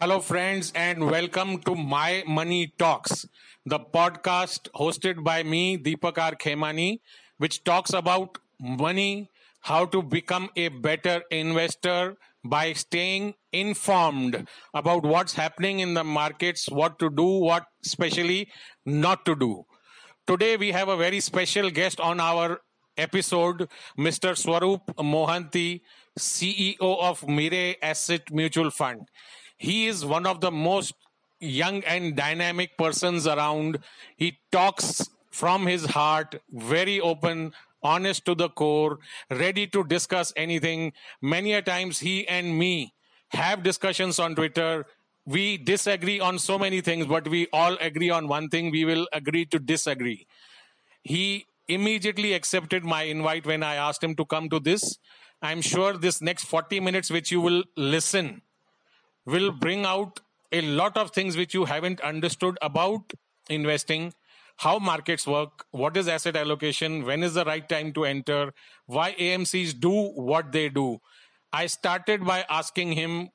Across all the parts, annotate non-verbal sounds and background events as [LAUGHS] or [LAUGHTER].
Hello, friends, and welcome to My Money Talks, the podcast hosted by me, Deepak R. Khemani, which talks about money, how to become a better investor by staying informed about what's happening in the markets, what to do, what especially not to do. Today, we have a very special guest on our episode, Mr. Swaroop Mohanty, CEO of Mirae Asset Mutual Fund. He is one of the most young and dynamic persons around. He talks from his heart, very open, honest to the core, ready to discuss anything. Many a times he and me have discussions on Twitter. We disagree on so many things, but we all agree on one thing. We will agree to disagree. He immediately accepted my invite when I asked him to come to this. I'm sure this next 40 minutes, which you will listen, will bring out a lot of things which you haven't understood about investing, how markets work, what is asset allocation, when is the right time to enter, why AMCs do what they do. I started by asking him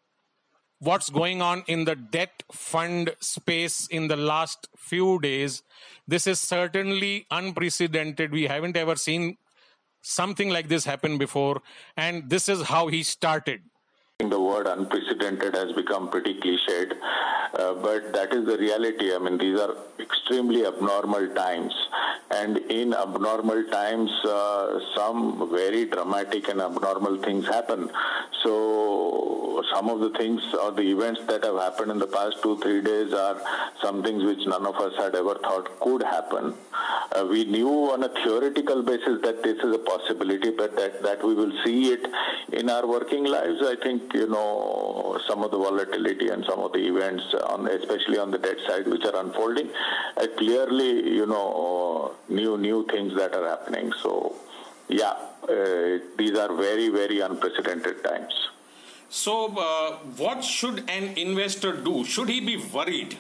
what's going on in the debt fund space in the last few days. This is certainly unprecedented. We haven't ever seen something like this happen before. And this is how he started the word unprecedented has become pretty cliched, uh, but that is the reality. I mean, these are extremely abnormal times, and in abnormal times, uh, some very dramatic and abnormal things happen. So, some of the things or the events that have happened in the past two, three days are some things which none of us had ever thought could happen. Uh, we knew on a theoretical basis that this is a possibility, but that, that we will see it in our working lives, I think you know some of the volatility and some of the events on especially on the debt side which are unfolding uh, clearly you know new new things that are happening. So yeah uh, these are very very unprecedented times so uh, what should an investor do? Should he be worried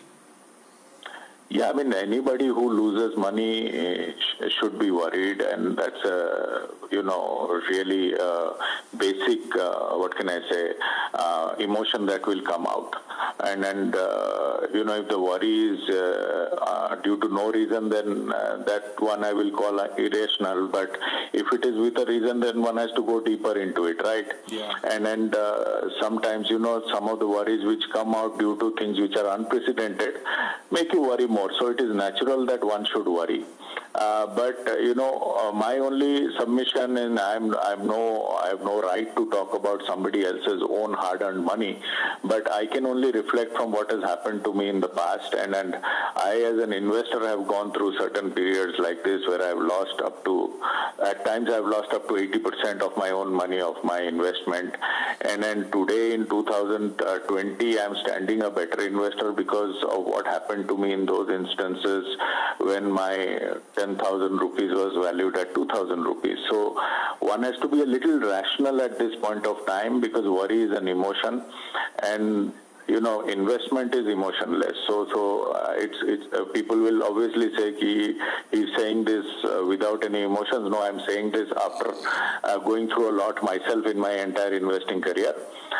yeah, I mean, anybody who loses money eh, should be worried, and that's a, you know, really uh, basic, uh, what can I say, uh, emotion that will come out. And, and uh, you know, if the worry is uh, uh, due to no reason, then that one I will call irrational. But if it is with a reason, then one has to go deeper into it, right? Yeah. And, and sometimes, you know, some of the worries which come out due to things which are unprecedented make you worry more. So it is natural that one should worry. Uh, but uh, you know, uh, my only submission, and I'm I'm no I have no right to talk about somebody else's own hard-earned money, but I can only reflect from what has happened to me in the past, and and I as an investor have gone through certain periods like this where I've lost up to at times I've lost up to 80% of my own money of my investment, and then today in 2020 I'm standing a better investor because of what happened to me in those instances when my 10,000 rupees was valued at 2,000 rupees. So one has to be a little rational at this point of time because worry is an emotion and you know investment is emotionless. So so uh, it's it's uh, people will obviously say he he's saying this uh, without any emotions. No i'm saying this after uh, going through a lot myself in my entire investing career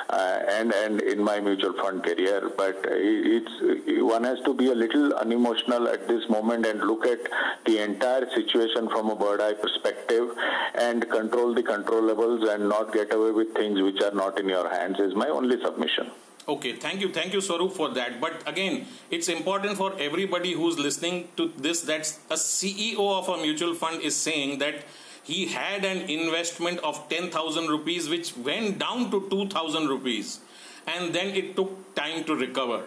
uh, and and in my mutual fund career. But it's one has to be a little unemotional at this moment and look at the entire situation from a bird eye perspective and control the controllables and not get away with things which are not in your hands is my only submission Okay, thank you, thank you, Swaroop, for that. But again, it's important for everybody who's listening to this that a CEO of a mutual fund is saying that he had an investment of 10,000 rupees which went down to 2,000 rupees and then it took time to recover.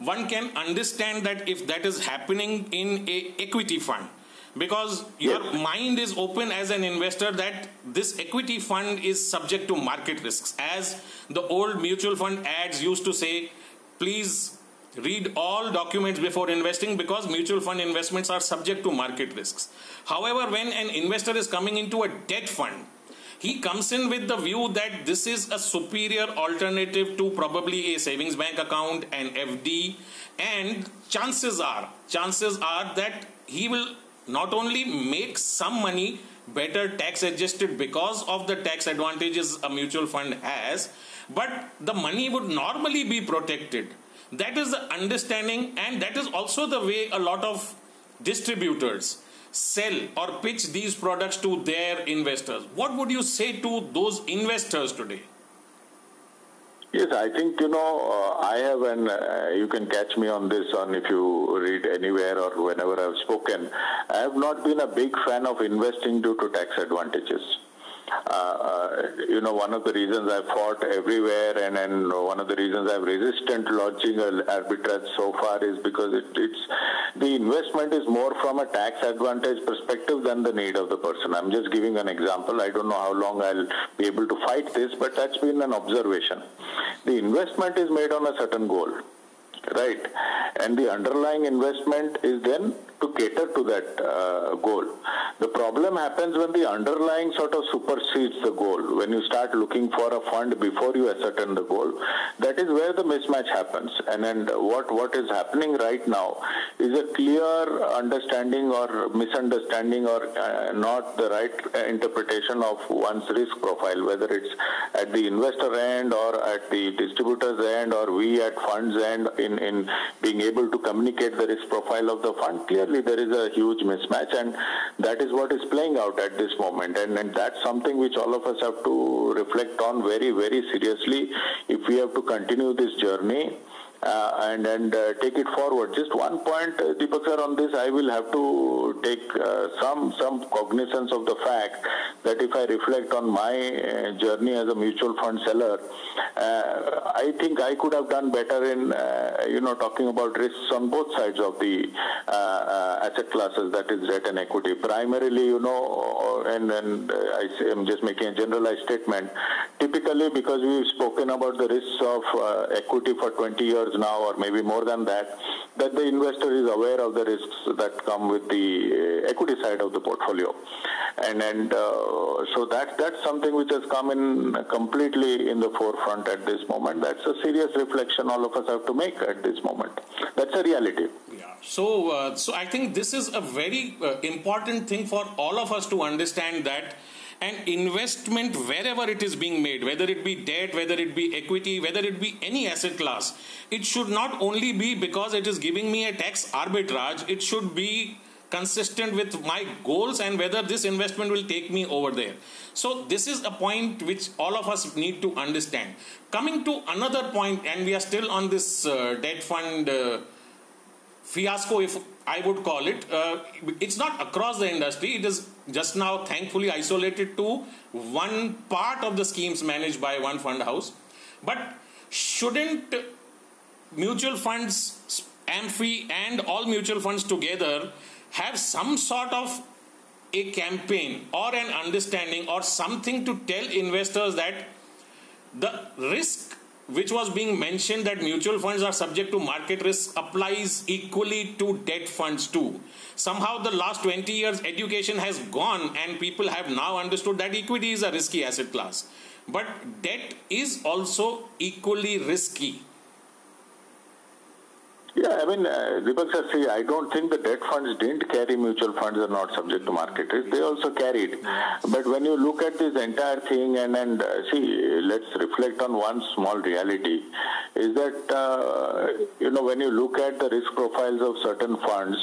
One can understand that if that is happening in a equity fund, because your mind is open as an investor that this equity fund is subject to market risks. As the old mutual fund ads used to say please read all documents before investing because mutual fund investments are subject to market risks. However when an investor is coming into a debt fund he comes in with the view that this is a superior alternative to probably a savings bank account and fd and chances are chances are that he will not only make some money better tax adjusted because of the tax advantages a mutual fund has, but the money would normally be protected. That is the understanding, and that is also the way a lot of distributors sell or pitch these products to their investors. What would you say to those investors today? Yes, I think, you know, uh, I have, and uh, you can catch me on this on if you read anywhere or whenever I've spoken. I have not been a big fan of investing due to tax advantages. Uh, you know, one of the reasons I've fought everywhere and, and one of the reasons I've resisted launching an arbitrage so far is because it, it's the investment is more from a tax advantage perspective than the need of the person. I'm just giving an example. I don't know how long I'll be able to fight this, but that's been an observation. The investment is made on a certain goal right? And the underlying investment is then to cater to that uh, goal. The problem happens when the underlying sort of supersedes the goal. When you start looking for a fund before you ascertain the goal, that is where the mismatch happens. And then what, what is happening right now is a clear understanding or misunderstanding or uh, not the right interpretation of one's risk profile, whether it's at the investor end or at the distributor's end or we at funds end in, in being able to communicate the risk profile of the fund. Clearly clearly there is a huge mismatch and that is what is playing out at this moment. And, and that's something which all of us have to reflect on very very seriously. If we have to continue this journey and and uh, take it forward. Just one point, uh, Deepak sir, on this, I will have to take uh, some some cognizance of the fact that if I reflect on my uh, journey as a mutual fund seller, uh, I think I could have done better in you know talking about risks on both sides of the asset classes, that is debt and equity. Primarily, you know, and and I I'm just making a generalized statement. Typically, because we've spoken about the risks of equity for 20 years years now, or maybe more than that, that the investor is aware of the risks that come with the uh, equity side of the portfolio. And, and uh, so that, that's something which has come in completely in the forefront at this moment. That's a serious reflection all of us have to make at this moment. That's a reality. Yeah. So, uh, so I think this is a very uh, important thing for all of us to understand that and investment wherever it is being made, whether it be debt, whether it be equity, whether it be any asset class, it should not only be because it is giving me a tax arbitrage, it should be consistent with my goals and whether this investment will take me over there. So, this is a point which all of us need to understand. Coming to another point, and we are still on this uh, debt fund uh, fiasco, if I would call it. Uh, it's not across the industry. It is just now, thankfully, isolated to one part of the schemes managed by one fund house. But shouldn't mutual funds, AMFI, and all mutual funds together have some sort of a campaign or an understanding or something to tell investors that the risk which was being mentioned that mutual funds are subject to market risk applies equally to debt funds too. Somehow, the last 20 years, education has gone, and people have now understood that equity is a risky asset class. But debt is also equally risky. Yeah, I mean, uh, Deepak see, I don't think the debt funds didn't carry mutual funds are not subject to market risk. They also carried. But when you look at this entire thing and, and uh, see, let's reflect on one small reality, is that, uh, you know, when you look at the risk profiles of certain funds,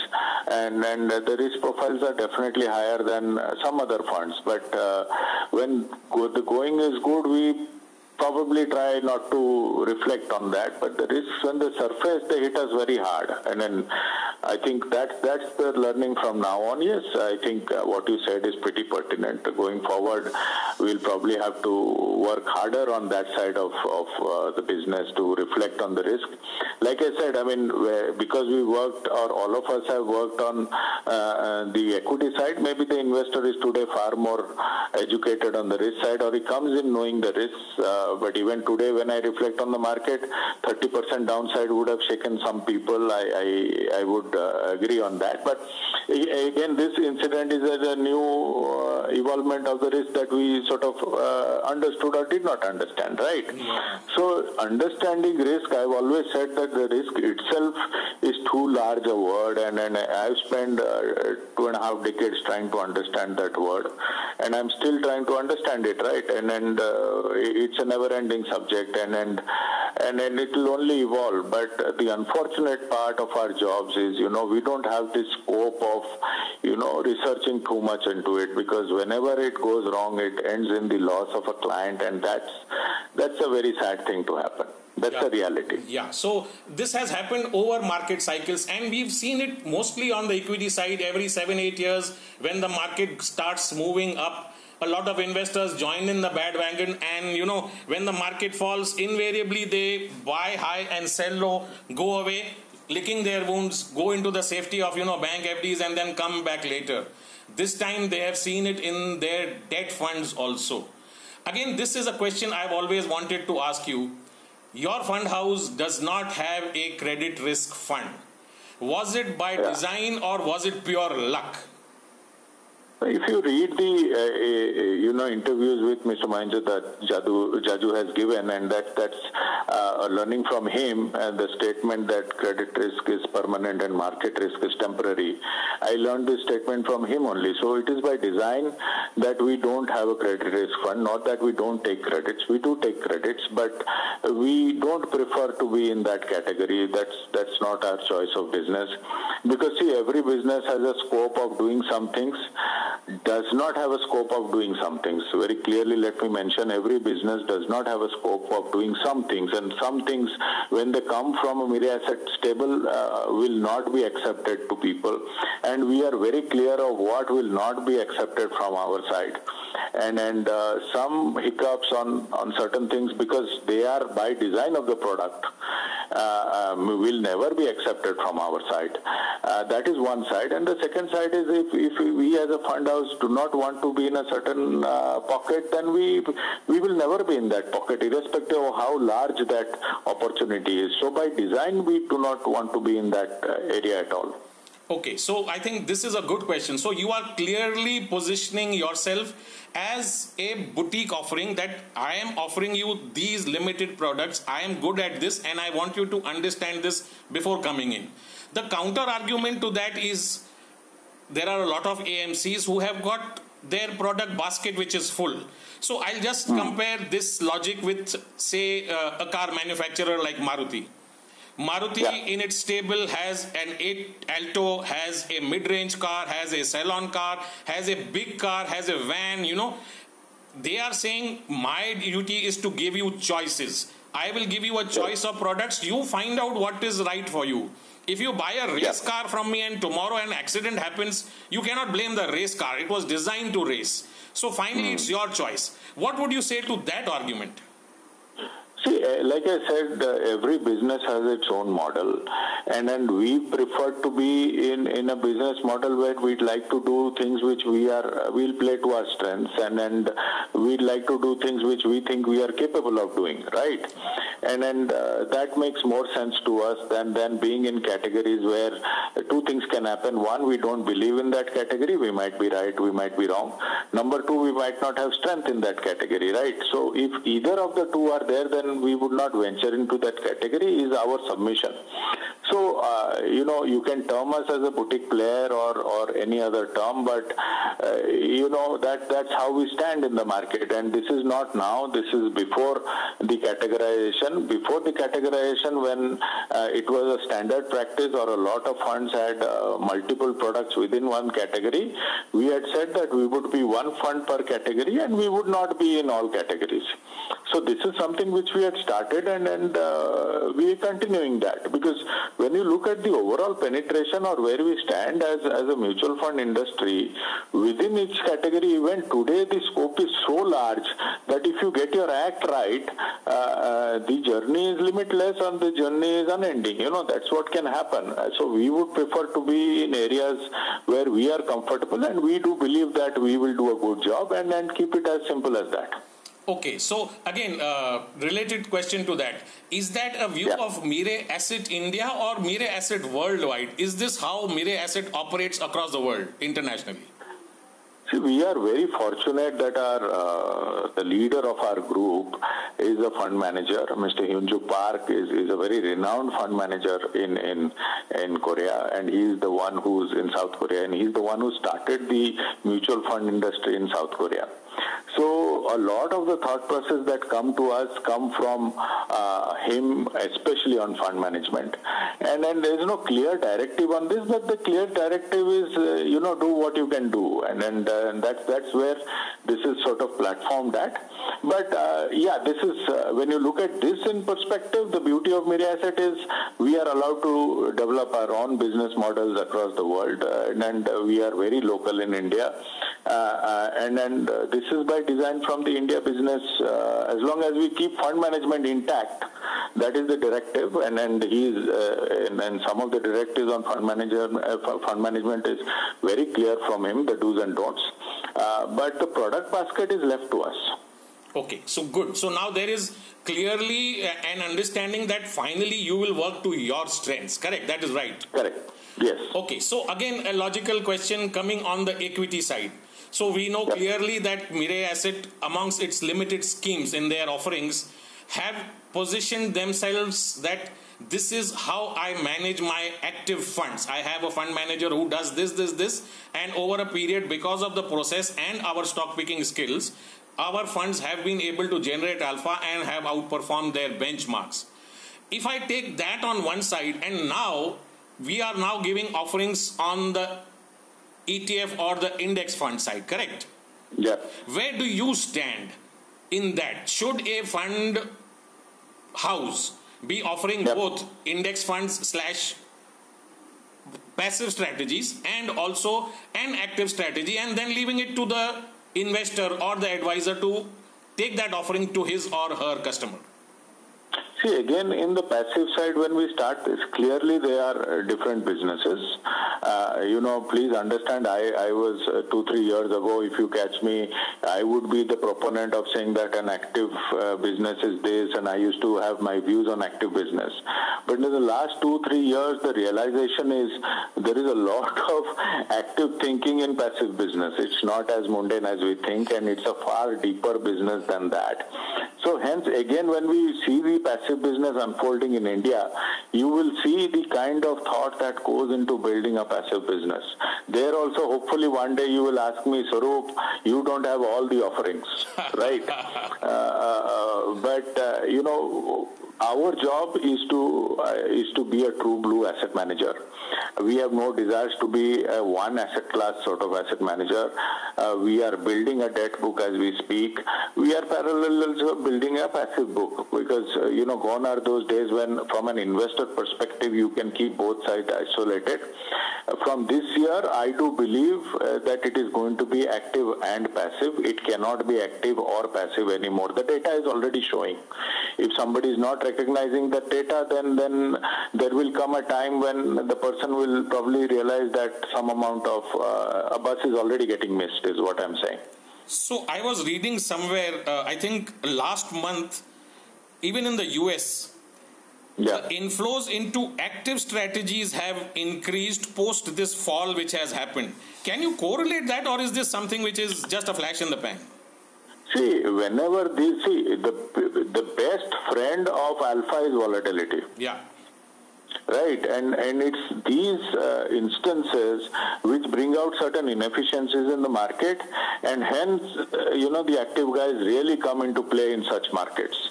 and, and the risk profiles are definitely higher than some other funds. But uh, when the going is good, we probably try not to reflect on that, but the risks when they surface, they hit us very hard. And then I think that that's the learning from now on. Yes, I think uh, what you said is pretty pertinent. Going forward, we'll probably have to work harder on that side of, of uh, the business to reflect on the risk. Like I said, I mean, because we worked, or all of us have worked on uh, uh, the equity side, maybe the investor is today far more educated on the risk side, or he comes in knowing the risks uh, uh, but even today, when I reflect on the market, 30% downside would have shaken some people. I I, I would uh, agree on that. But again, this incident is a new uh, evolvement of the risk that we sort of uh, understood or did not understand, right? So, understanding risk, I've always said that the risk itself is too large a word, and, and I've spent uh, two and a half decades trying to understand that word, and I'm still trying to understand it, right? And and uh, it's an never-ending subject, and and and, and it will only evolve. But the unfortunate part of our jobs is, you know, we don't have the scope of, you know, researching too much into it because whenever it goes wrong, it ends in the loss of a client, and that's that's a very sad thing to happen. That's yeah. the reality. Yeah. So this has happened over market cycles, and we've seen it mostly on the equity side every seven, eight years when the market starts moving up. A lot of investors join in the bad bandwagon, and you know, when the market falls, invariably they buy high and sell low, go away, licking their wounds, go into the safety of you know bank FDs, and then come back later. This time they have seen it in their debt funds also. Again, this is a question I've always wanted to ask you your fund house does not have a credit risk fund. Was it by yeah. design or was it pure luck? If you read the uh, uh, you know interviews with Mr. Mahendra that Jajoo, Jajoo has given, and that that's uh, learning from him, and the statement that credit risk is permanent and market risk is temporary. I learned this statement from him only. So it is by design that we don't have a credit risk fund. Not that we don't take credits. We do take credits, but we don't prefer to be in that category. That's that's not our choice of business. Because see, every business has a scope of doing some things does not have a scope of doing some things. Very clearly, let me mention every business does not have a scope of doing some things, and some things, when they come from a Mirae Asset stable, uh, will not be accepted to people. And we are very clear of what will not be accepted from our side. And and uh, some hiccups on on certain things because they are by design of the product um, will never be accepted from our side. Uh, that is one side. And the second side is if, if we as a fund house do not want to be in a certain uh, pocket, then we, we will never be in that pocket, irrespective of how large that opportunity is. So by design, we do not want to be in that uh, area at all. Okay, so I think this is a good question. So you are clearly positioning yourself as a boutique offering that I am offering you these limited products. I am good at this and I want you to understand this before coming in. The counter argument to that is there are a lot of AMCs who have got their product basket which is full. So I'll just hmm. compare this logic with, say, uh, a car manufacturer like Maruti. Maruti yeah. in its stable has an 8 Alto, has a mid-range car, has a salon car, has a big car, has a van, you know. They are saying my duty is to give you choices. I will give you a choice of products. You find out what is right for you. If you buy a race yeah. car from me and tomorrow an accident happens, you cannot blame the race car. It was designed to race. So finally, mm. it's your choice. What would you say to that argument? See, uh, like I said, uh, every business has its own model, and and we prefer to be in in a business model where we'd like to do things which we are we'll play to our strengths, and and we'd like to do things which we think we are capable of doing, right? And and uh, that makes more sense to us than than being in categories where two things can happen. One, we don't believe in that category. We might be right, we might be wrong. Number two, we might not have strength in that category, right? So if either of the two are there, then we would not venture into that category is our submission. So, uh, you know, you can term us as a boutique player or, or any other term, but, uh, you know, that that's how we stand in the market. And this is not now, this is before the categorization. Before the categorization, when uh, it was a standard practice or a lot of funds had uh, multiple products within one category, we had said that we would be one fund per category and we would not be in all categories. So this is something which we had started and, and uh, we are continuing that because when you look at the overall penetration or where we stand as, as a mutual fund industry, within each category even today the scope is so large that if you get your act right, uh, uh, the journey is limitless and the journey is unending. You know, that's what can happen. So we would prefer to be in areas where we are comfortable and we do believe that we will do a good job and, and keep it as simple as that. Okay, so again, uh, related question to that. Is that a view yeah. of Mirae Asset India or Mirae Asset worldwide? Is this how Mirae Asset operates across the world, internationally? See, we are very fortunate that our uh, the leader of our group is a fund manager. Mr. Hyunju Park is, is a very renowned fund manager in, in in Korea, and he's the one who's in South Korea, and he's the one who started the mutual fund industry in South Korea. So a lot of the thought process that come to us come from uh, him, especially on fund management. And then there is no clear directive on this, but the clear directive is, uh, you know, do what you can do, and then uh, that's that's where this is sort of platformed at. But uh, yeah, this is uh, when you look at this in perspective, the beauty of Mirae Asset is we are allowed to develop our own business models across the world, uh, and, and we are very local in India. and and this is by design from the India business. as long as we keep fund management intact, that is the directive, and and he's uh, and, and, some of the directives on fund manager uh, fund management is very clear from him, the do's and don'ts. Uh, but the product basket is left to us. Okay, so good. So now there is clearly an understanding that finally you will work to your strengths. Correct? That is right. Correct. Yes. Okay, so again, a logical question coming on the equity side. So we know clearly that Mirae Asset, amongst its limited schemes in their offerings, have positioned themselves that this is how I manage my active funds. I have a fund manager who does this, this, this, and over a period, because of the process and our stock picking skills, our funds have been able to generate alpha and have outperformed their benchmarks. If I take that on one side, and now we are now giving offerings on the ETF or the index fund side, correct? Yeah. Where do you stand in that? Should a fund house be offering both index funds slash passive strategies and also an active strategy and then leaving it to the investor or the advisor to take that offering to his or her customer See, again, in the passive side, when we start clearly they are uh, different businesses. Uh, you know, please understand, I, I was uh, two, three years ago, if you catch me, I would be the proponent of saying that an active uh, business is this, and I used to have my views on active business. But in the last two, three years, the realization is there is a lot [LAUGHS] of active thinking in passive business. It's not as mundane as we think, and it's a far deeper business than that. So hence, again, when we see the passive business unfolding in India, you will see the kind of thought that goes into building a passive business. There also, hopefully, one day you will ask me, Swarup, you don't have all the offerings, [LAUGHS] right? Uh, uh, but, uh, you know, our job is to uh, is to be a true blue asset manager. We have no desires to be a one asset class sort of asset manager. Uh, we are building a debt book as we speak. We are parallel also building a passive book because uh, you know gone are those days when from an investor perspective you can keep both sides isolated. From this year, I do believe uh, that it is going to be active and passive. It cannot be active or passive anymore. The data is already showing. If somebody is not recognizing the data, then then there will come a time when the person will probably realize that some amount of uh, a bus is already getting missed. Is what I'm saying. So I was reading somewhere. Uh, I think last month, even in the U.S. Yeah. The inflows into active strategies have increased post this fall which has happened. Can you correlate that, or is this something which is just a flash in the pan? See, whenever this, see, the, the best friend of alpha is volatility. Yeah. Right, and and it's these uh, instances which bring out certain inefficiencies in the market, and hence, uh, you know, the active guys really come into play in such markets.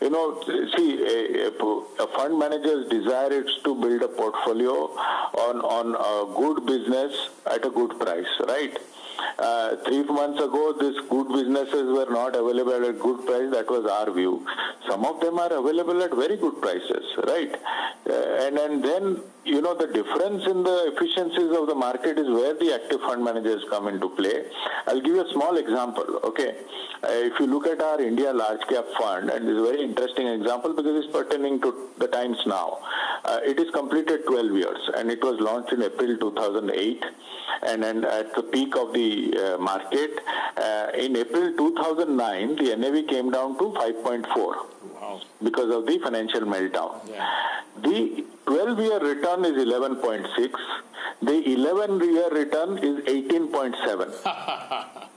You know, see, a, a, fund manager's desire is to build a portfolio on on a good business at a good price, right? Uh, three months ago, these good businesses were not available at good price. That was our view. Some of them are available at very good prices, right? Uh, and and then you know the difference in the efficiencies of the market is where the active fund managers come into play. I'll give you a small example. Okay, uh, if you look at our India large cap fund, and this is a very interesting example because it's pertaining to the times now. Uh, it is completed 12 years, and it was launched in April 2008, and at the peak of the uh, market. Uh, in April 2009, the NAV came down to 5.4 wow. because of the financial meltdown. Yeah. The 12-year return is 11.6. The 11-year return is 18.7.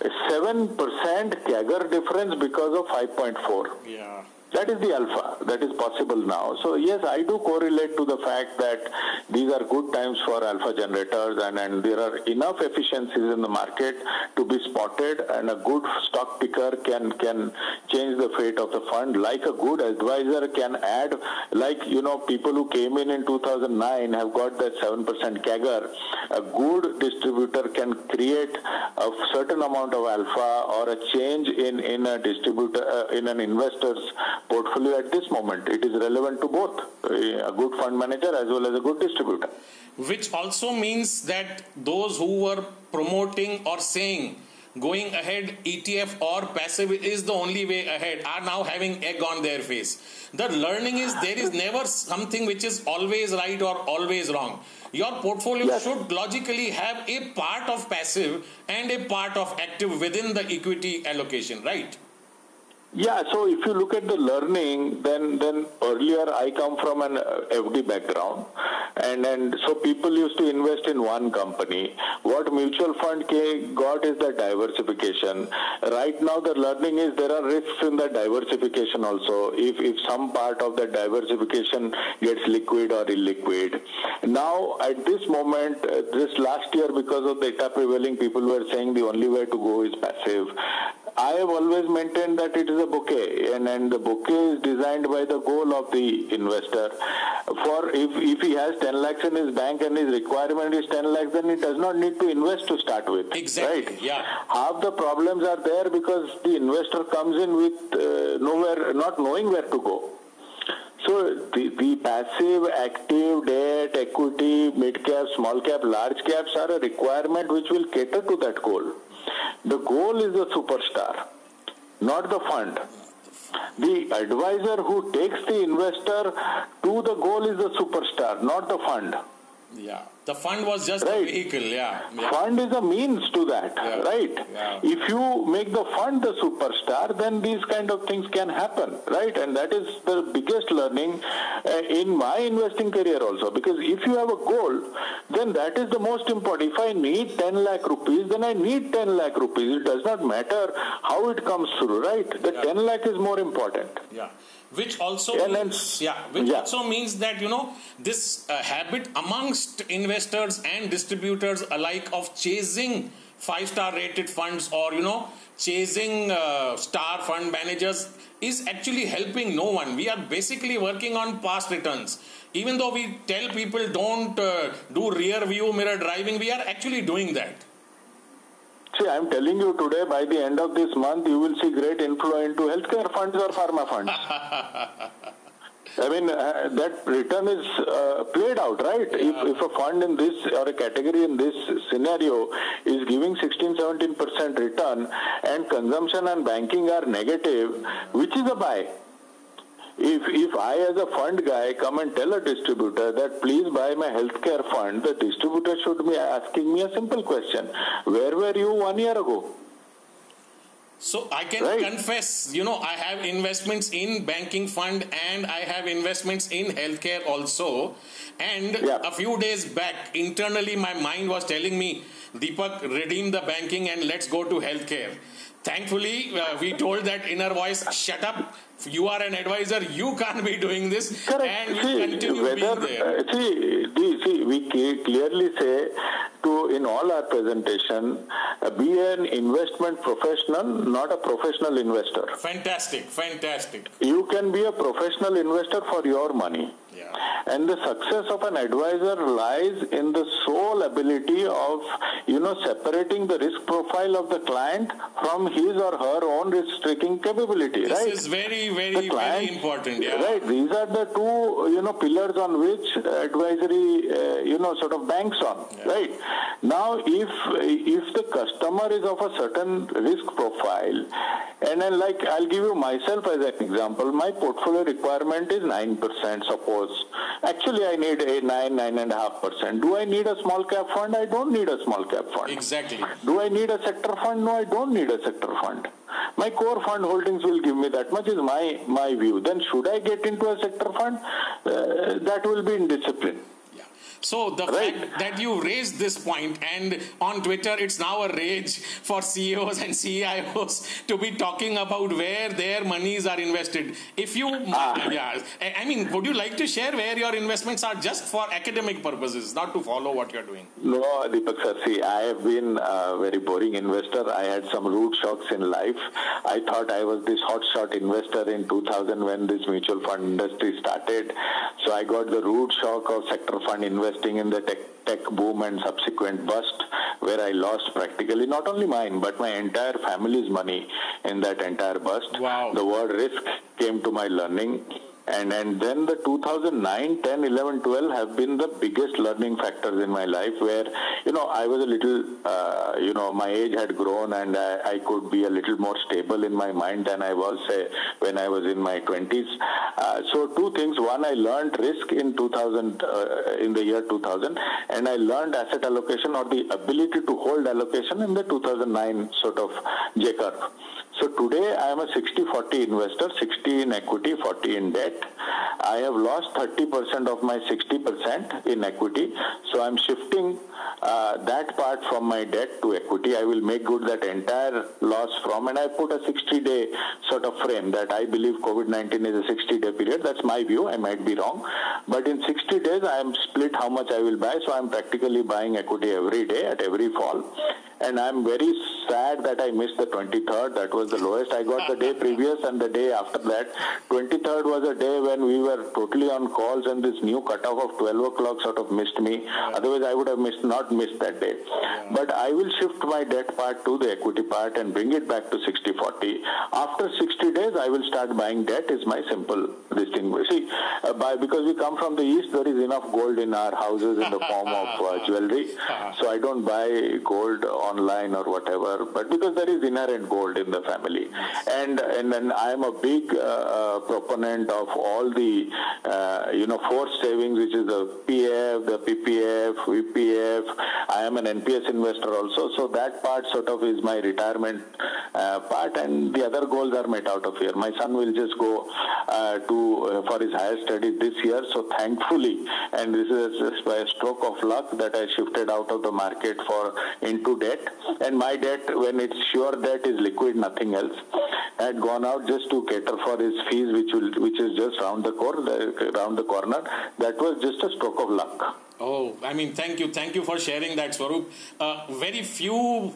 7% [LAUGHS] CAGR difference because of 5.4. Yeah. That is the alpha. that is possible now. So yes, I do correlate to the fact that these are good times for alpha generators and, and there are enough efficiencies in the market to be spotted and a good stock picker can, can change the fate of the fund like a good advisor can add, like, you know, people who came in in 2009 have got that 7% CAGR. A good distributor can create a certain amount of alpha or a change in, in a distributor, uh, in an investor's portfolio at this moment. It is relevant to both a good fund manager as well as a good distributor. Which also means that those who were promoting or saying going ahead ETF or passive is the only way ahead are now having egg on their face. The learning is there is never something which is always right or always wrong. Your portfolio yes. should logically have a part of passive and a part of active within the equity allocation, right? Yeah, so if you look at the learning, then then earlier I come from an uh, FD background, and and so people used to invest in one company. What mutual fund got is the diversification. Right now, the learning is there are risks in the diversification also. If if some part of the diversification gets liquid or illiquid. Now, at this moment, uh, this last year, because of the data prevailing, people were saying the only way to go is passive. I have always maintained that it is a bouquet and, and the bouquet is designed by the goal of the investor. For if, if he has 10 lakhs in his bank and his requirement is 10 lakhs, then he does not need to invest to start with. Exactly. Right? Yeah. Half the problems are there because the investor comes in with uh, nowhere, not knowing where to go. So the, the passive, active, debt, equity, mid cap, small cap, large caps are a requirement which will cater to that goal. The goal is the superstar, not the fund. The advisor who takes the investor to the goal is the superstar, not the fund. Yeah. The fund was just right. a vehicle, yeah. yeah. Fund is a means to that, yeah. right? Yeah. If you make the fund the superstar, then these kind of things can happen, right? And that is the biggest learning uh, in my investing career also. Because if you have a goal, then that is the most important. If I need 10 lakh rupees, then I need 10 lakh rupees. It does not matter how it comes through, right? The 10 lakh is more important. Yeah which also yeah, means, yeah, which yeah. also means that you know this uh, habit amongst investors and distributors alike of chasing five star rated funds or you know chasing uh, star fund managers is actually helping no one. We are basically working on past returns. Even though we tell people don't uh, do rear view mirror driving we are actually doing that See, I'm telling you today, by the end of this month, you will see great inflow into healthcare funds or pharma funds. [LAUGHS] I mean, uh, that return is uh, played out, right? Yeah. If, if a fund in this or a category in this scenario is giving 16, 17% return and consumption and banking are negative, which is a buy? If, if I as a fund guy come and tell a distributor that please buy my healthcare fund, the distributor should be asking me a simple question. Where were you one year ago? So I can right. confess, you know, I have investments in banking fund and I have investments in healthcare also. And yeah. a few days back, internally my mind was telling me, Deepak, redeem the banking and let's go to healthcare. Thankfully, uh, we told that inner voice, shut up. You are an advisor. You can't be doing this. Correct. And see, continue whether, being there. Uh, see, see, we clearly say to, in all our presentation, uh, be an investment professional, not a professional investor. Fantastic. Fantastic. You can be a professional investor for your money. And the success of an advisor lies in the sole ability of, you know, separating the risk profile of the client from his or her own risk-taking capability, this right? This is very, very, client, very important, yeah. Right. These are the two, you know, pillars on which advisory, uh, you know, sort of banks on, yeah. right? Now, if if the customer is of a certain risk profile, and then like I'll give you myself as an example, my portfolio requirement is 9%, suppose. Actually, I need a 9, 9.5%. Do I need a small cap fund? I don't need a small cap fund. Exactly. Do I need a sector fund? No, I don't need a sector fund. My core fund holdings will give me that much is my, my view. Then should I get into a sector fund? Uh, that will be in discipline. So the right. fact that you raised this point, and on Twitter, it's now a rage for CEOs and CIOs to be talking about where their monies are invested. If you, uh, yeah, I mean, would you like to share where your investments are just for academic purposes, not to follow what you're doing? No, Deepak sir, see, I have been a very boring investor. I had some rude shocks in life. I thought I was this hotshot investor in 2000 when this mutual fund industry started. So I got the rude shock of sector fund investing investing in the tech, tech boom and subsequent bust where I lost practically not only mine but my entire family's money in that entire bust. Wow. The word risk came to my learning and and then the 2009 10 11 12 have been the biggest learning factors in my life where you know i was a little uh, you know my age had grown and I, I, could be a little more stable in my mind than i was say when i was in my 20s uh, so two things. One i learned risk in 2000 uh, in the year 2000 and i learned asset allocation or the ability to hold allocation in the 2009 sort of j curve so today I am a 60-40 investor, 60 in equity, 40 in debt. I have lost 30% of my 60% in equity. So I'm shifting uh, that part from my debt to equity. I will make good that entire loss from, and I put a 60-day sort of frame that I believe COVID-19 is a 60-day period. That's my view. I might be wrong. But in 60 days, I am split how much I will buy. So I'm practically buying equity every day at every fall and I'm very sad that I missed the 23rd. That was the lowest. I got the day previous and the day after that. 23rd was a day when we were totally on calls and this new cutoff of 12 o'clock sort of missed me. Otherwise, I would have missed not missed that day. But I will shift my debt part to the equity part and bring it back to 60-40. After 60 days, I will start buying debt. Is my simple distinguish. See, uh, by because we come from the east, there is enough gold in our houses in the form of uh, jewelry. [LAUGHS] So I don't buy gold online or whatever, but because there is inherent gold in the family. And and then I am a big uh, uh proponent of all the uh, you know forced savings, which is the PF, the PPF, VPF. I am an NPS investor also, so that part sort of is my retirement part, and the other goals are met out of here. My son will just go to for his higher studies this year, so thankfully, and this is just by a stroke of luck that I shifted out of the market for into debt and my debt, when it's sure debt is liquid, nothing else, had gone out just to cater for his fees, which will, which is just round the corner. Round the corner. That was just a stroke of luck. Oh, I mean, thank you, thank you for sharing that, Swarup. Uh, very few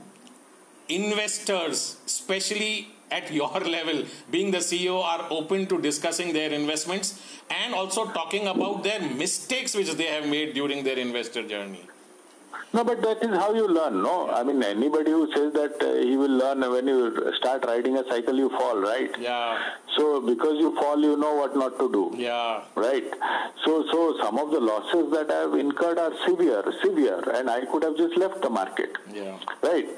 investors, especially at your [LAUGHS] level, being the CEO, are open to discussing their investments and also talking about their mistakes which they have made during their investor journey. No, but that is how you learn, no? I mean, anybody who says that uh, he will learn when you start riding a cycle, you fall, right? Yeah. So because you fall, you know what not to do. Yeah. Right. So, so some of the losses that I have incurred are severe, severe, and I could have just left the market. Yeah. Right.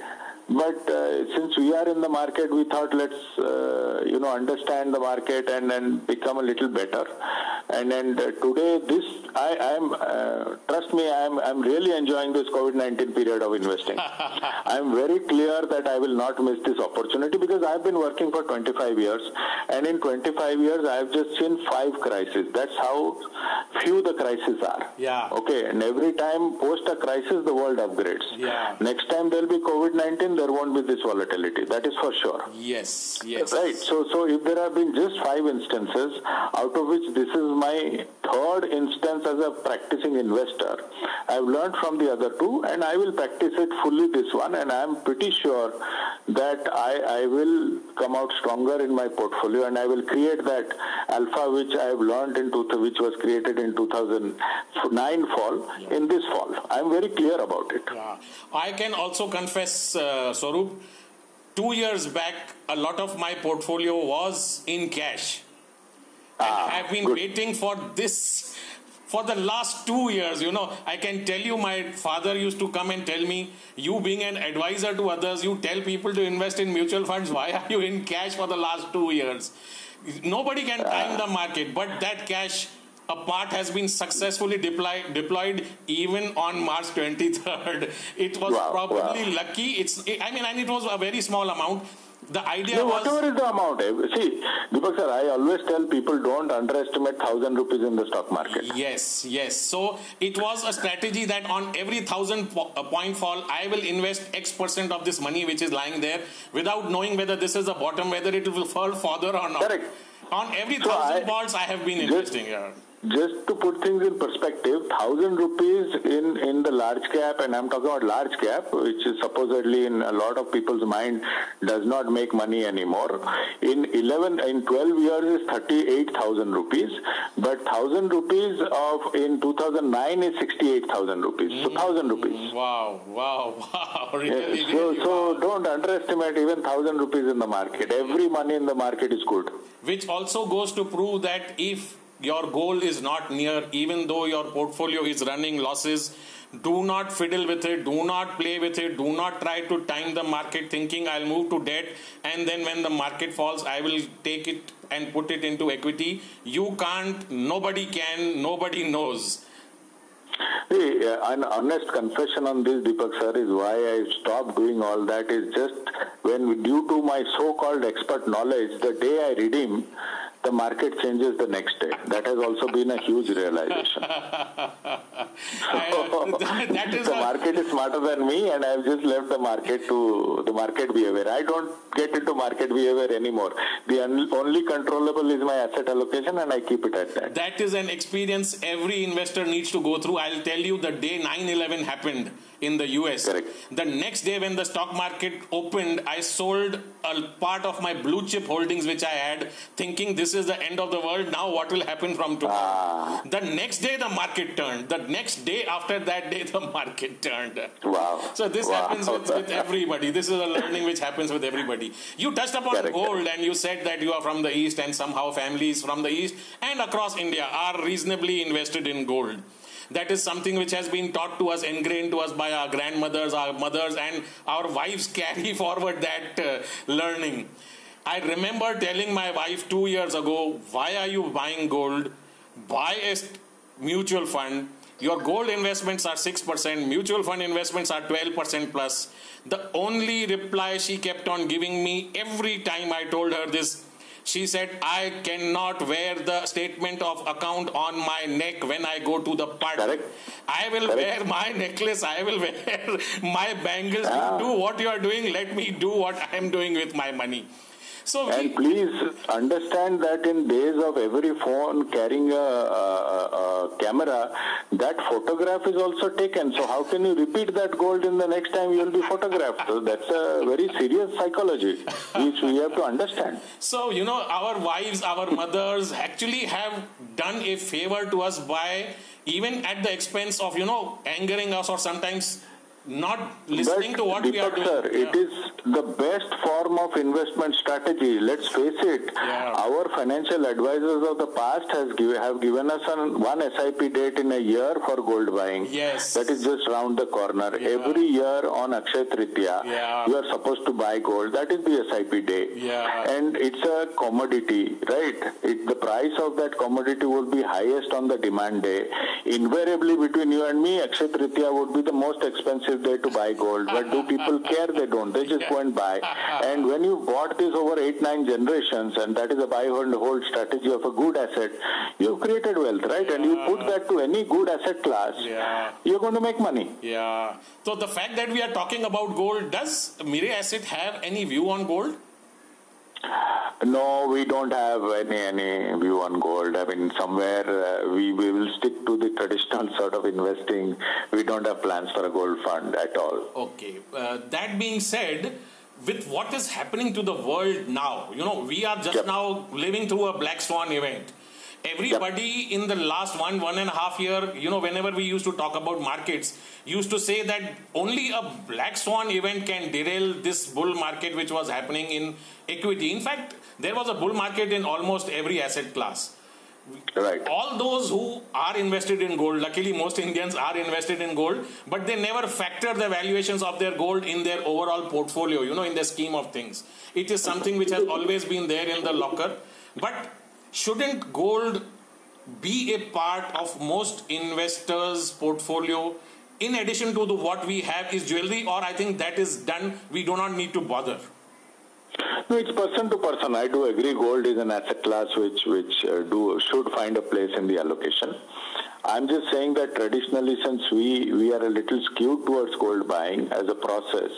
But uh, since we are in the market, we thought let's uh, you know understand the market and then become a little better. And and uh, today, this I am uh, trust me, I am I'm really enjoying this COVID-19 period of investing. [LAUGHS] I am very clear that I will not miss this opportunity because I've been working for 25 years, and in 25 years I have just seen five crises. That's how few the crises are. Yeah. Okay, and every time post a crisis, the world upgrades. Yeah. Next time there'll be COVID-19 there won't be this volatility. That is for sure. Yes, yes. Right. So, so if there have been just five instances, out of which this is my third instance as a practicing investor, I've learned from the other two, and I will practice it fully this one, and I'm pretty sure that I, I will come out stronger in my portfolio, and I will create that alpha which I have learned in two, which was created in 2009 fall yeah. in this fall. I'm very clear about it. Yeah. I can also confess. Uh, uh, Swarup, two years back, a lot of my portfolio was in cash. Ah, and I've been good. waiting for this for the last two years. You know, I can tell you, my father used to come and tell me, you being an advisor to others, you tell people to invest in mutual funds. Why are you in cash for the last two years? Nobody can time the market, but that cash a part has been successfully deployed, deployed even on March 23rd. It was wow, probably wow. lucky. It's, I mean, and it was a very small amount. the idea no, was whatever is the amount. eh, See, Deepak sir, I always tell people don't underestimate thousand rupees in the stock market. Yes, yes. So it was a strategy that on every thousand po- uh, point fall, I will invest X percent of this money which is lying there without knowing whether this is the bottom, whether it will fall further or not. Correct. On every So thousand I- falls, I have been Just- investing. Yeah. Just to put things in perspective, thousand rupees in in the large cap, and I'm talking about large cap, which is supposedly in a lot of people's mind does not make money anymore. In 11, in 12 years is 38,000 rupees, but thousand rupees of in 2009 is 68,000 rupees. So thousand mm, rupees. Wow, wow, [LAUGHS] wow. Really. So, really, so wow. don't underestimate even thousand rupees in the market. Every money in the market is good. Which also goes to prove that if your goal is not near, even though your portfolio is running losses, do not fiddle with it, do not play with it, do not try to time the market thinking I'll move to debt and then when the market falls, I will take it and put it into equity. You can't, nobody can, nobody knows. See, uh, an honest confession on this, Deepak sir, is why I stopped doing all that is just when, due to my so-called expert knowledge, the day I redeem, the market changes the next day. That has also been a huge realization. [LAUGHS] I- that- is the market is smarter than me, and I've just left the market to the market behavior. I don't get into market behavior anymore. The un- only controllable is my asset allocation, and I keep it at that. That is an experience every investor needs to go through. I'll tell you the day 9 11 happened in the US. Correct. The next day, when the stock market opened, I sold a part of my blue chip holdings which I had, thinking this is the end of the world. Now, what will happen from tomorrow? Ah. The next day, the market turned. The next day after that day, the [LAUGHS] market turned. Wow. So this Wow. happens with, with [LAUGHS] everybody. This is a learning which happens with everybody. You touched upon Correct, gold and you said that you are from the east and somehow families from the east and across India are reasonably invested in gold. That is something which has been taught to us, ingrained to us by our grandmothers, our mothers, and our wives [LAUGHS] carry forward that uh, learning. I remember telling my wife two years ago, Why are you buying gold? Buy a mutual fund. Your gold investments are 6%, mutual fund investments are 12% plus. The only reply she kept on giving me every time I told her this, she said, I cannot wear the statement of account on my neck when I go to the party. Correct. I will Correct. wear my necklace, I will [LAUGHS] wear my bangles. Ah. Do what you are doing, let me do what I am doing with my money. So And please understand that in days of every phone carrying a, a, a camera, that photograph is also taken. So how can you repeat that gold in the next time you will be photographed? So that's a very serious psychology which we have to understand. So, you know, our wives, our mothers actually have done a favor to us by even at the expense of, you know, angering us or sometimes not listening but to what we are Deepak doing. Sir, it Yeah. is the best form of investment strategy. Let's face it. Yeah. Our financial advisors of the past has give, have given us an, one SIP date in a year for gold buying. Yes. That is just round the corner. Yeah. Every year on Akshay Tritiya, Yeah. you are supposed to buy gold. That is the SIP day. Yeah. And it's a commodity, right? It, the price of that commodity would be highest on the demand day. Invariably, between you and me, Akshay Tritiya would be the most expensive day to buy gold. But do people care? They don't. They just go and buy. And when you bought this over eight, nine generations, and that is a buy and hold strategy of a good asset, you've created wealth, right? And you put that to any good asset class, Yeah. you're going to make money. Yeah. So the fact that we are talking about gold, does Mirae Asset have any view on gold? No, we don't have any any view on gold. I mean, somewhere uh, we we will stick to the traditional [LAUGHS] sort of investing. We don't have plans for a gold fund at all. Okay. Uh, that being said, with what is happening to the world now, you know, we are just Yep. now living through a black swan event. Everybody in the last one, one and a half year, you know, whenever we used to talk about markets, used to say that only a black swan event can derail this bull market which was happening in equity. In fact, there was a bull market in almost every asset class Right. all those who are invested in gold luckily most indians are invested in gold but they never factor the valuations of their gold in their overall portfolio you know in the scheme of things it is something which has always been there in the locker but shouldn't gold be a part of most investors portfolio in addition to the what we have is jewelry or i think that is done we do not need to bother No, it's person to person. I do agree. Gold is an asset class which which uh, do should find a place in the allocation. I'm just saying that traditionally, since we, we are a little skewed towards gold buying as a process,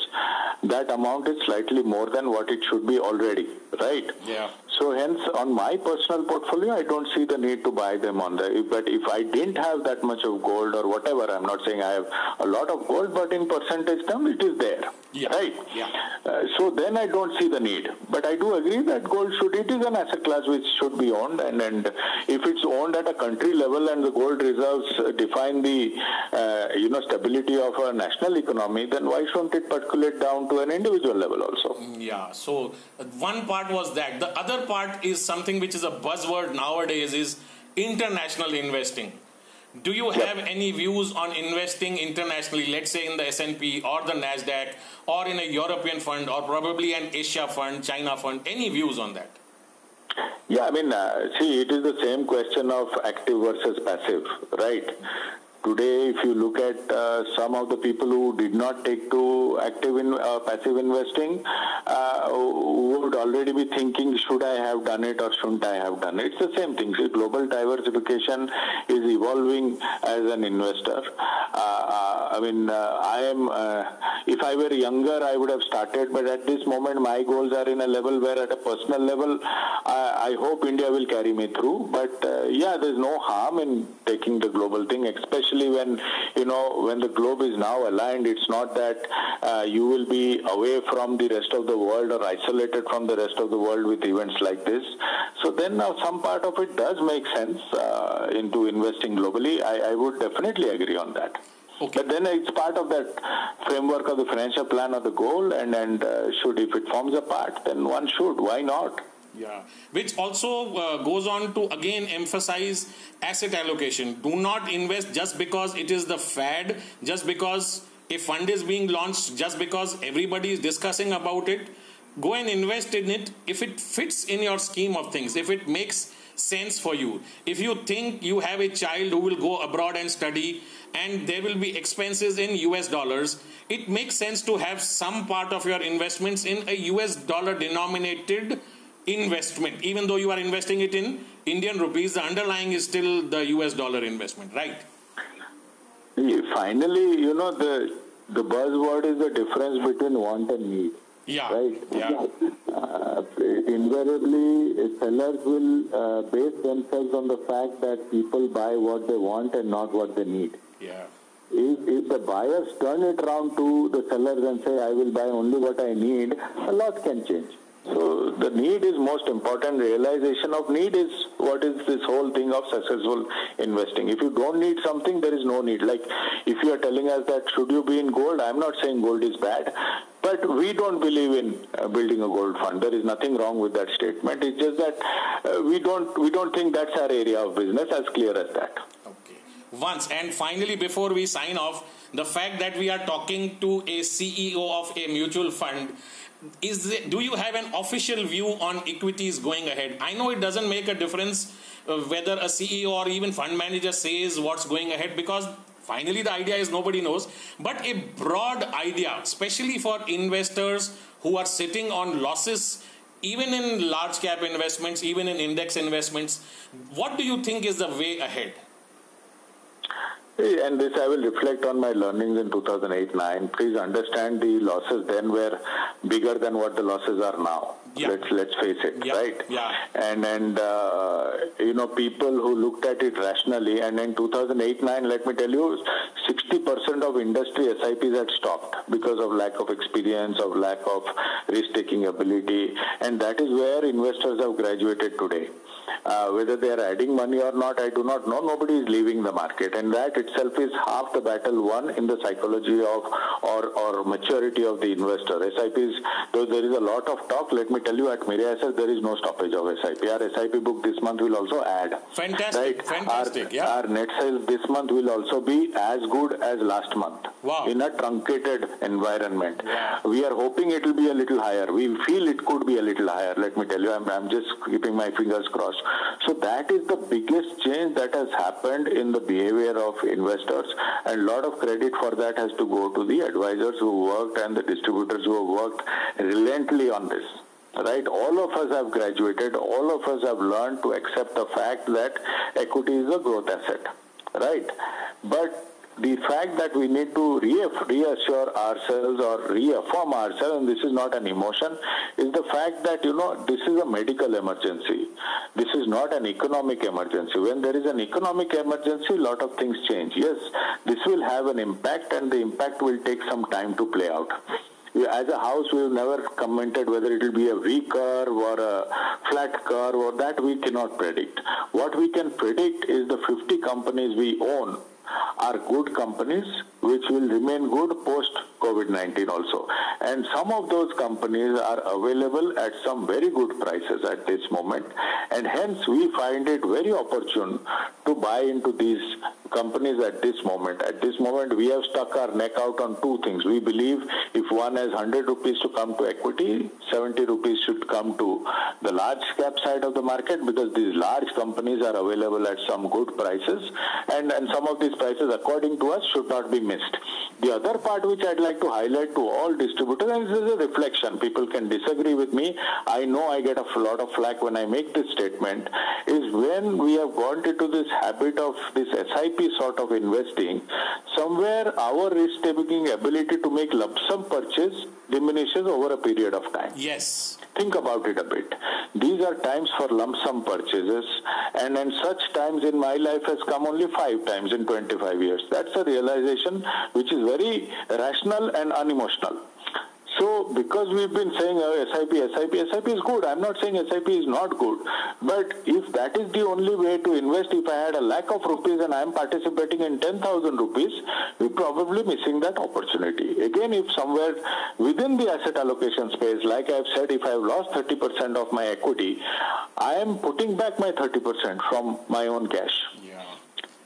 that amount is slightly more than what it should be already, right? Yeah. So hence, on my personal portfolio, I don't see the need to buy them on the. But if I didn't have that much of gold or whatever, I'm not saying I have a lot of gold, but in percentage term, it is there, yeah. right? Yeah. Uh, so then I don't see the need. But I do agree that gold should. It is an asset class which should be owned, and and if it's owned at a country level and the gold reserves define the uh, you know stability of a national economy, then why shouldn't it percolate down to an individual level also? Yeah. So uh, one part was that. The other part is something which is a buzzword nowadays is international investing. Do you have any views on investing internationally, let's say in the S&P or the Nasdaq or in a European fund or probably an Asia fund, China fund? Any views on that? Yeah, I mean, uh, see, it is the same question of active versus passive, right? Today, if you look at uh, some of the people who did not take to active in uh, passive investing, uh, would already be thinking, should I have done it or shouldn't I have done it? It's the same thing. See, global diversification is evolving as an investor. Uh, uh, I mean, uh, I am. if I were younger, I would have started, but at this moment, my goals are in a level where, at a personal level, I, I hope India will carry me through. But yeah, there's no harm in taking the global thing, especially especially when you know when the globe is now aligned. It's not that uh, you will be away from the rest of the world or isolated from the rest of the world with events like this. So then now some part of it does make sense uh, into investing globally. I, I would definitely agree on that. Okay. But then it's part of that framework of the financial plan or the goal, and and uh, should if it forms a part, then one should. Why not? Yeah, which also uh, goes on to again emphasize asset allocation. Do not invest just because it is the fad, just because a fund is being launched, just because everybody is discussing about it. Go and invest in it if it fits in your scheme of things, if it makes sense for you. If you think you have a child who will go abroad and study and there will be expenses in US dollars, it makes sense to have some part of your investments in a US dollar denominated investment. Even though you are investing it in Indian rupees, the underlying is still the US dollar investment, right? Finally, you know, the the buzzword is the difference between want and need. Yeah. Right? Yeah. Uh, invariably, sellers will uh, base themselves on the fact that people buy what they want and not what they need. Yeah. If, if the buyers turn it around to the sellers and say, I will buy only what I need, a lot can change. So the need is most important. Realization of need is what is this whole thing of successful investing. If you don't need something, there is no need. Like if you are telling us that should you be in gold, I'm not saying gold is bad, but we don't believe in uh, building a gold fund. There is nothing wrong with that statement. It's just that uh, we don't we don't think that's our area of business. As clear as that. Okay. Once and finally, before we sign off, the fact that we are talking to a CEO of a mutual fund is do you have an official view on equities going ahead? I know it doesn't make a difference uh, whether a CEO or even fund manager says what's going ahead because finally the idea is nobody knows. But a broad idea, especially for investors who are sitting on losses, even in large cap investments, even in index investments, what do you think is the way ahead? And this I will reflect on my learnings in 2008-9. Please understand the losses then were bigger than what the losses are now. Yeah. Let's let's face it, yeah. right? Yeah. And and uh, you know people who looked at it rationally, and in 2008-9, let me tell you, 60% of industry SIPs had stopped because of lack of experience, of lack of risk-taking ability, and that is where investors have graduated today. Uh, whether they are adding money or not, I do not know. Nobody is leaving the market, and that itself is half the battle won in the psychology of or or maturity of the investor. SIPs, though there is a lot of talk, let me tell you, at Mirae Asset there is no stoppage of SIP. Our SIP book this month will also add. Fantastic, right? fantastic. Our, yeah. our net sales this month will also be as good as last month. Wow. In a truncated environment, yeah. we are hoping it will be a little higher. We feel it could be a little higher. Let me tell you, I'm, I'm just keeping my fingers crossed. So that is the biggest change that has happened in the behavior of investors, and a lot of credit for that has to go to the advisors who worked and the distributors who have worked relentlessly on this. Right? All of us have graduated. All of us have learned to accept the fact that equity is a growth asset, right? But the fact that we need to reassure ourselves or reaffirm ourselves, and this is not an emotion, is the fact that, you know, this is a medical emergency. This is not an economic emergency. When there is an economic emergency, a lot of things change. Yes, this will have an impact and the impact will take some time to play out as a house, we've never commented whether it will be a V curve or a flat curve or that we cannot predict. What we can predict is the 50 companies we own are good companies which will remain good post COVID-19 also. And some of those companies are available at some very good prices at this moment. And hence we find it very opportune to buy into these companies at this moment. At this moment, we have stuck our neck out on two things. We believe if one has 100 rupees to come to equity, 70 rupees should come to the large cap side of the market because these large companies are available at some good prices. And, and some of these prices, according to us, should not be missed. The other part which I'd like to highlight to all distributors, and this is a reflection, people can disagree with me. I know I get a lot of flack when I make this statement, is when we have gone into this habit of this SIP sort of investing, somewhere our risk-taking ability to make lump sum purchase diminishes over a period of time. Yes. Think about it a bit. These are times for lump sum purchases, and in such times in my life has come only five times in 25 years. That's a realization which is very rational and unemotional. So because we've been saying oh, SIP, SIP, SIP is good. I'm not saying SIP is not good. But if that is the only way to invest, if I had a lakh of rupees and I'm participating in 10,000 rupees, we're probably missing that opportunity. Again, if somewhere within the asset allocation space, like I've said, if I've lost 30% of my equity, I am putting back my 30% from my own cash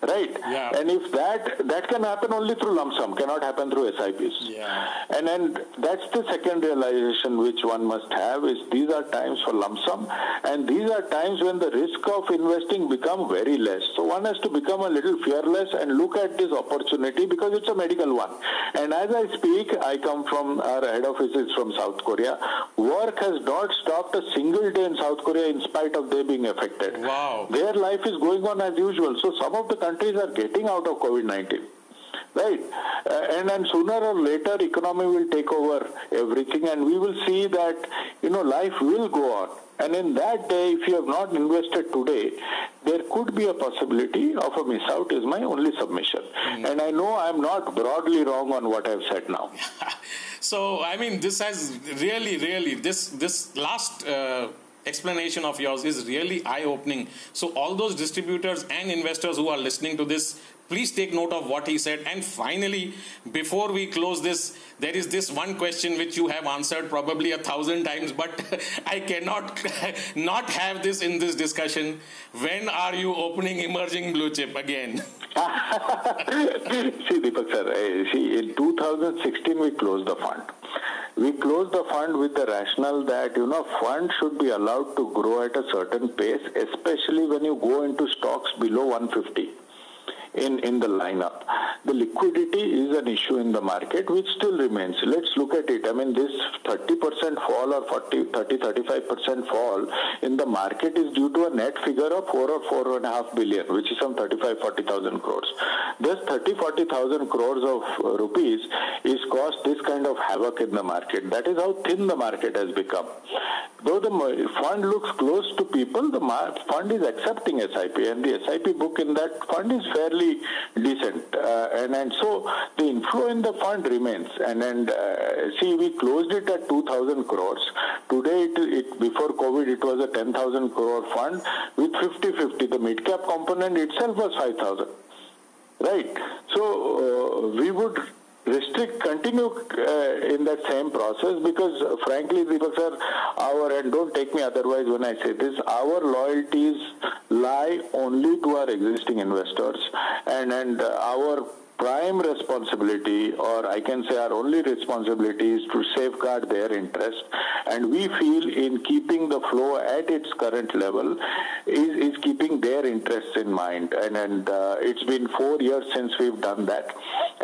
right? Yeah. And if that that can happen only through lump sum, cannot happen through SIPs. Yeah. And then that's the second realization which one must have is these are times for lump sum, and these are times when the risk of investing become very less. So one has to become a little fearless and look at this opportunity because it's a medical one. And as I speak, I come from our head office is from South Korea. Work has not stopped a single day in South Korea in spite of they being affected. Wow. Their life is going on as usual. So some of the countries are getting out of COVID-19 right? Uh, and then sooner or later economy will take over everything and we will see that you know life will go on. And in that day if you have not invested today there could be a possibility of a miss out is my only submission. Mm. and i know i'm not broadly wrong on what i've said now. [LAUGHS] So i mean this has really really this this last uh explanation of yours is really eye opening. So, all those distributors and investors who are listening to this, please take note of what he said. And finally, before we close this, there is this one question which you have answered probably a thousand times, but [LAUGHS] I cannot [LAUGHS] not have this in this discussion. When are you opening emerging blue chip again? [LAUGHS] see, Deepak sir, eh, see, in 2016 we closed the fund. We closed the fund with the rationale that, you know, fund should be allowed to grow at a certain pace, especially when you go into stocks below 150 in, in the lineup. The liquidity is an issue in the market which still remains. Let's look at it. I mean, this 30% fall or 40, 30, 35% fall in the market is due to a net figure of 4 or 4.5 billion, which is some 35, 40,000 crores. This 30, 40,000 crores of rupees is caused this kind of havoc in the market. That is how thin the market has become. Though the fund looks close to people, the fund is accepting SIP and the SIP book in that fund is fairly decent. Uh, and, and so the inflow in the fund remains. And, and uh, see, we closed it at 2,000 crores. Today, it, it before COVID, it was a 10,000 crore fund with 50-50. The mid-cap component itself was 5,000. Right. So uh, we would restrict, continue uh, in that same process because frankly, Deepak sir, our, and don't take me otherwise when I say this, our loyalties lie only to our existing investors and, and our prime responsibility, or I can say our only responsibility, is to safeguard their interest. And we feel in keeping the flow at its current level is, is keeping their interests in mind. And, and uh, it's been four years since we've done that.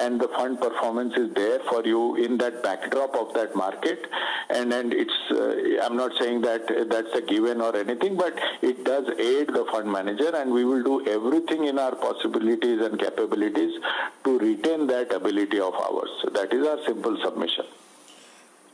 And the fund performance is there for you in that backdrop of that market. And, and it's, uh, I'm not saying that that's a given or anything, but it does aid the fund manager. And we will do everything in our possibilities and capabilities to retain that ability of ours. That is our simple submission.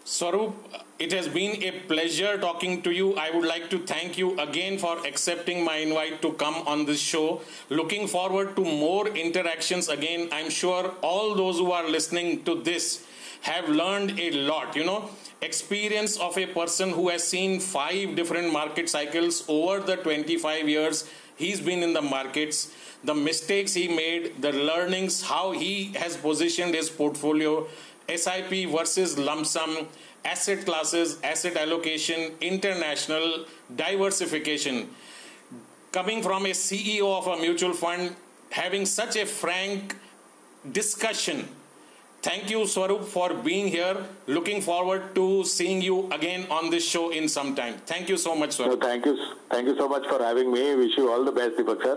Swarup, it has been a pleasure talking to you. I would like to thank you again for accepting my invite to come on this show. Looking forward to more interactions again. I'm sure all those who are listening to this have learned a lot. You know, experience of a person who has seen five different market cycles over the 25 years he's been in the markets the mistakes he made, the learnings, how he has positioned his portfolio, SIP versus lump sum, asset classes, asset allocation, international diversification. Coming from a CEO of a mutual fund, having such a frank discussion. Thank you, Swarup, for being here. Looking forward to seeing you again on this show in some time. Thank you so much, Swarup. No, thank you. Thank you so much for having me. Wish you all the best, Deepak sir.